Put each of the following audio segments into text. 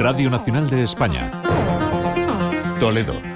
Radio Nacional de España. Toledo.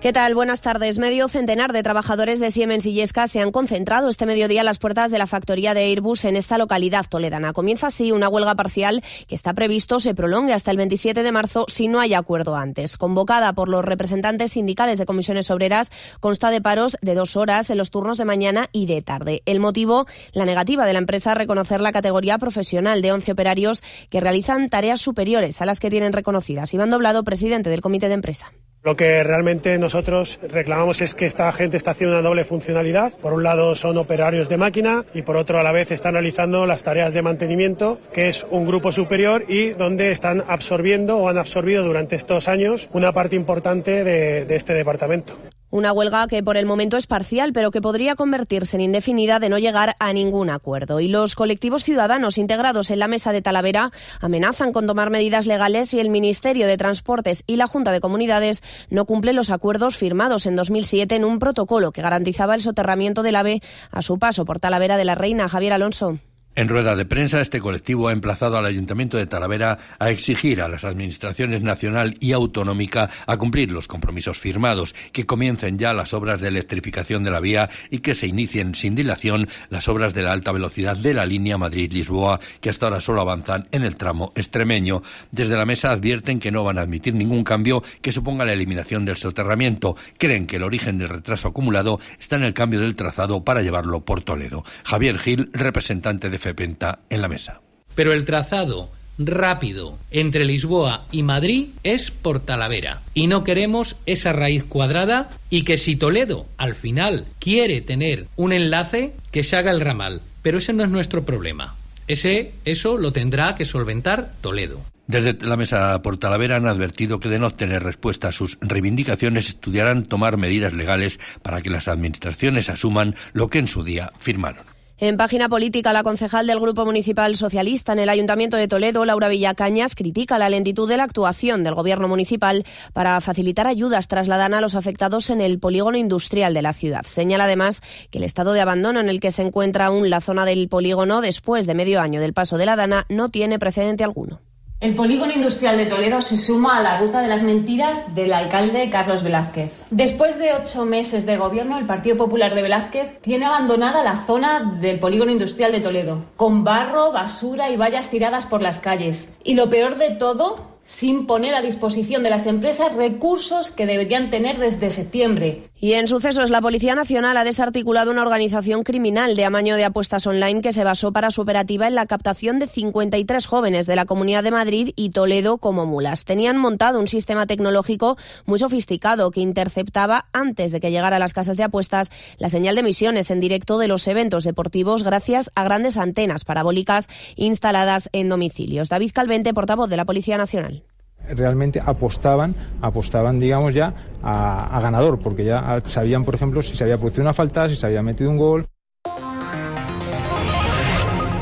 ¿Qué tal? Buenas tardes. Medio centenar de trabajadores de Siemens y Yesca se han concentrado este mediodía a las puertas de la factoría de Airbus en esta localidad toledana. Comienza así una huelga parcial que está previsto se prolongue hasta el 27 de marzo si no hay acuerdo antes. Convocada por los representantes sindicales de comisiones obreras, consta de paros de dos horas en los turnos de mañana y de tarde. El motivo, la negativa de la empresa a reconocer la categoría profesional de 11 operarios que realizan tareas superiores a las que tienen reconocidas. Iván Doblado, presidente del comité de empresa. Lo que realmente nosotros reclamamos es que esta gente está haciendo una doble funcionalidad. Por un lado son operarios de máquina y por otro a la vez están realizando las tareas de mantenimiento, que es un grupo superior y donde están absorbiendo o han absorbido durante estos años una parte importante de, de este departamento. Una huelga que por el momento es parcial, pero que podría convertirse en indefinida de no llegar a ningún acuerdo. Y los colectivos ciudadanos integrados en la mesa de Talavera amenazan con tomar medidas legales si el Ministerio de Transportes y la Junta de Comunidades no cumplen los acuerdos firmados en 2007 en un protocolo que garantizaba el soterramiento del AVE a su paso por Talavera de la Reina. Javier Alonso. En rueda de prensa, este colectivo ha emplazado al Ayuntamiento de Talavera a exigir a las administraciones nacional y autonómica a cumplir los compromisos firmados, que comiencen ya las obras de electrificación de la vía y que se inicien sin dilación las obras de la alta velocidad de la línea Madrid-Lisboa, que hasta ahora solo avanzan en el tramo extremeño. Desde la mesa advierten que no van a admitir ningún cambio que suponga la eliminación del soterramiento. Creen que el origen del retraso acumulado está en el cambio del trazado para llevarlo por Toledo. Javier Gil, representante de FEPENTA en la mesa. Pero el trazado rápido entre Lisboa y Madrid es por Talavera. Y no queremos esa raíz cuadrada y que si Toledo al final quiere tener un enlace, que se haga el ramal. Pero ese no es nuestro problema. Ese, eso lo tendrá que solventar Toledo. Desde la mesa por Talavera han advertido que de no obtener respuesta a sus reivindicaciones estudiarán tomar medidas legales para que las administraciones asuman lo que en su día firmaron. En página política, la concejal del Grupo Municipal Socialista en el Ayuntamiento de Toledo, Laura Villacañas, critica la lentitud de la actuación del Gobierno municipal para facilitar ayudas trasladan a los afectados en el polígono industrial de la ciudad. Señala además que el estado de abandono en el que se encuentra aún la zona del polígono después de medio año del paso de la Dana no tiene precedente alguno. El polígono industrial de Toledo se suma a la ruta de las mentiras del alcalde Carlos Velázquez. Después de ocho meses de gobierno, el Partido Popular de Velázquez tiene abandonada la zona del polígono industrial de Toledo, con barro, basura y vallas tiradas por las calles. Y lo peor de todo sin poner a disposición de las empresas recursos que deberían tener desde septiembre. Y en sucesos, la Policía Nacional ha desarticulado una organización criminal de amaño de apuestas online que se basó para su operativa en la captación de 53 jóvenes de la Comunidad de Madrid y Toledo como mulas. Tenían montado un sistema tecnológico muy sofisticado que interceptaba antes de que llegara a las casas de apuestas la señal de emisiones en directo de los eventos deportivos gracias a grandes antenas parabólicas instaladas en domicilios. David Calvente, portavoz de la Policía Nacional realmente apostaban, apostaban digamos ya a, ganador, porque ya sabían, por ejemplo, si se había producido una falta, si se había metido un gol.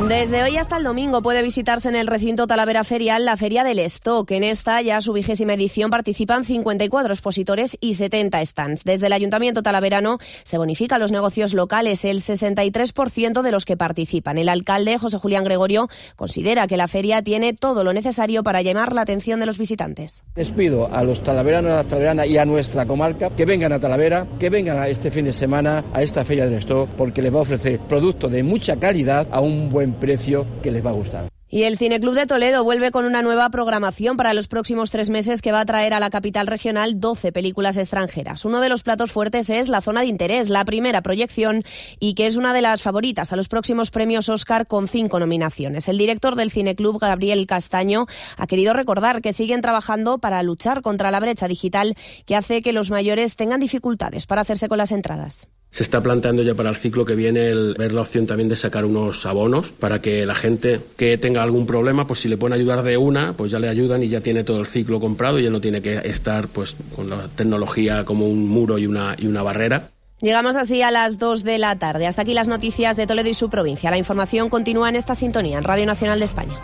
Desde hoy hasta el domingo puede visitarse en el recinto Talavera Ferial la Feria del Stock. En esta, ya su vigésima edición, participan 54 expositores y 70 stands. Desde el Ayuntamiento Talaverano se bonifica los negocios locales, el 63% de los que participan. El alcalde, José Julián Gregorio, considera que la feria tiene todo lo necesario para llamar la atención de los visitantes. Les pido a los talaveranos, a la talaveranas y a nuestra comarca que vengan a Talavera, que vengan a este fin de semana a esta Feria del Stock, porque les va a ofrecer productos de mucha calidad a un buen precio que les va a gustar. Y el Cineclub de Toledo vuelve con una nueva programación para los próximos tres meses que va a traer a la capital regional 12 películas extranjeras. Uno de los platos fuertes es La Zona de Interés, la primera proyección y que es una de las favoritas a los próximos premios Oscar con cinco nominaciones. El director del Cineclub, Gabriel Castaño, ha querido recordar que siguen trabajando para luchar contra la brecha digital que hace que los mayores tengan dificultades para hacerse con las entradas. Se está planteando ya para el ciclo que viene el ver la opción también de sacar unos abonos para que la gente que tenga algún problema, pues si le pueden ayudar de una, pues ya le ayudan y ya tiene todo el ciclo comprado y ya no tiene que estar pues con la tecnología como un muro y una, y una barrera. Llegamos así a las 2 de la tarde. Hasta aquí las noticias de Toledo y su provincia. La información continúa en esta sintonía en Radio Nacional de España.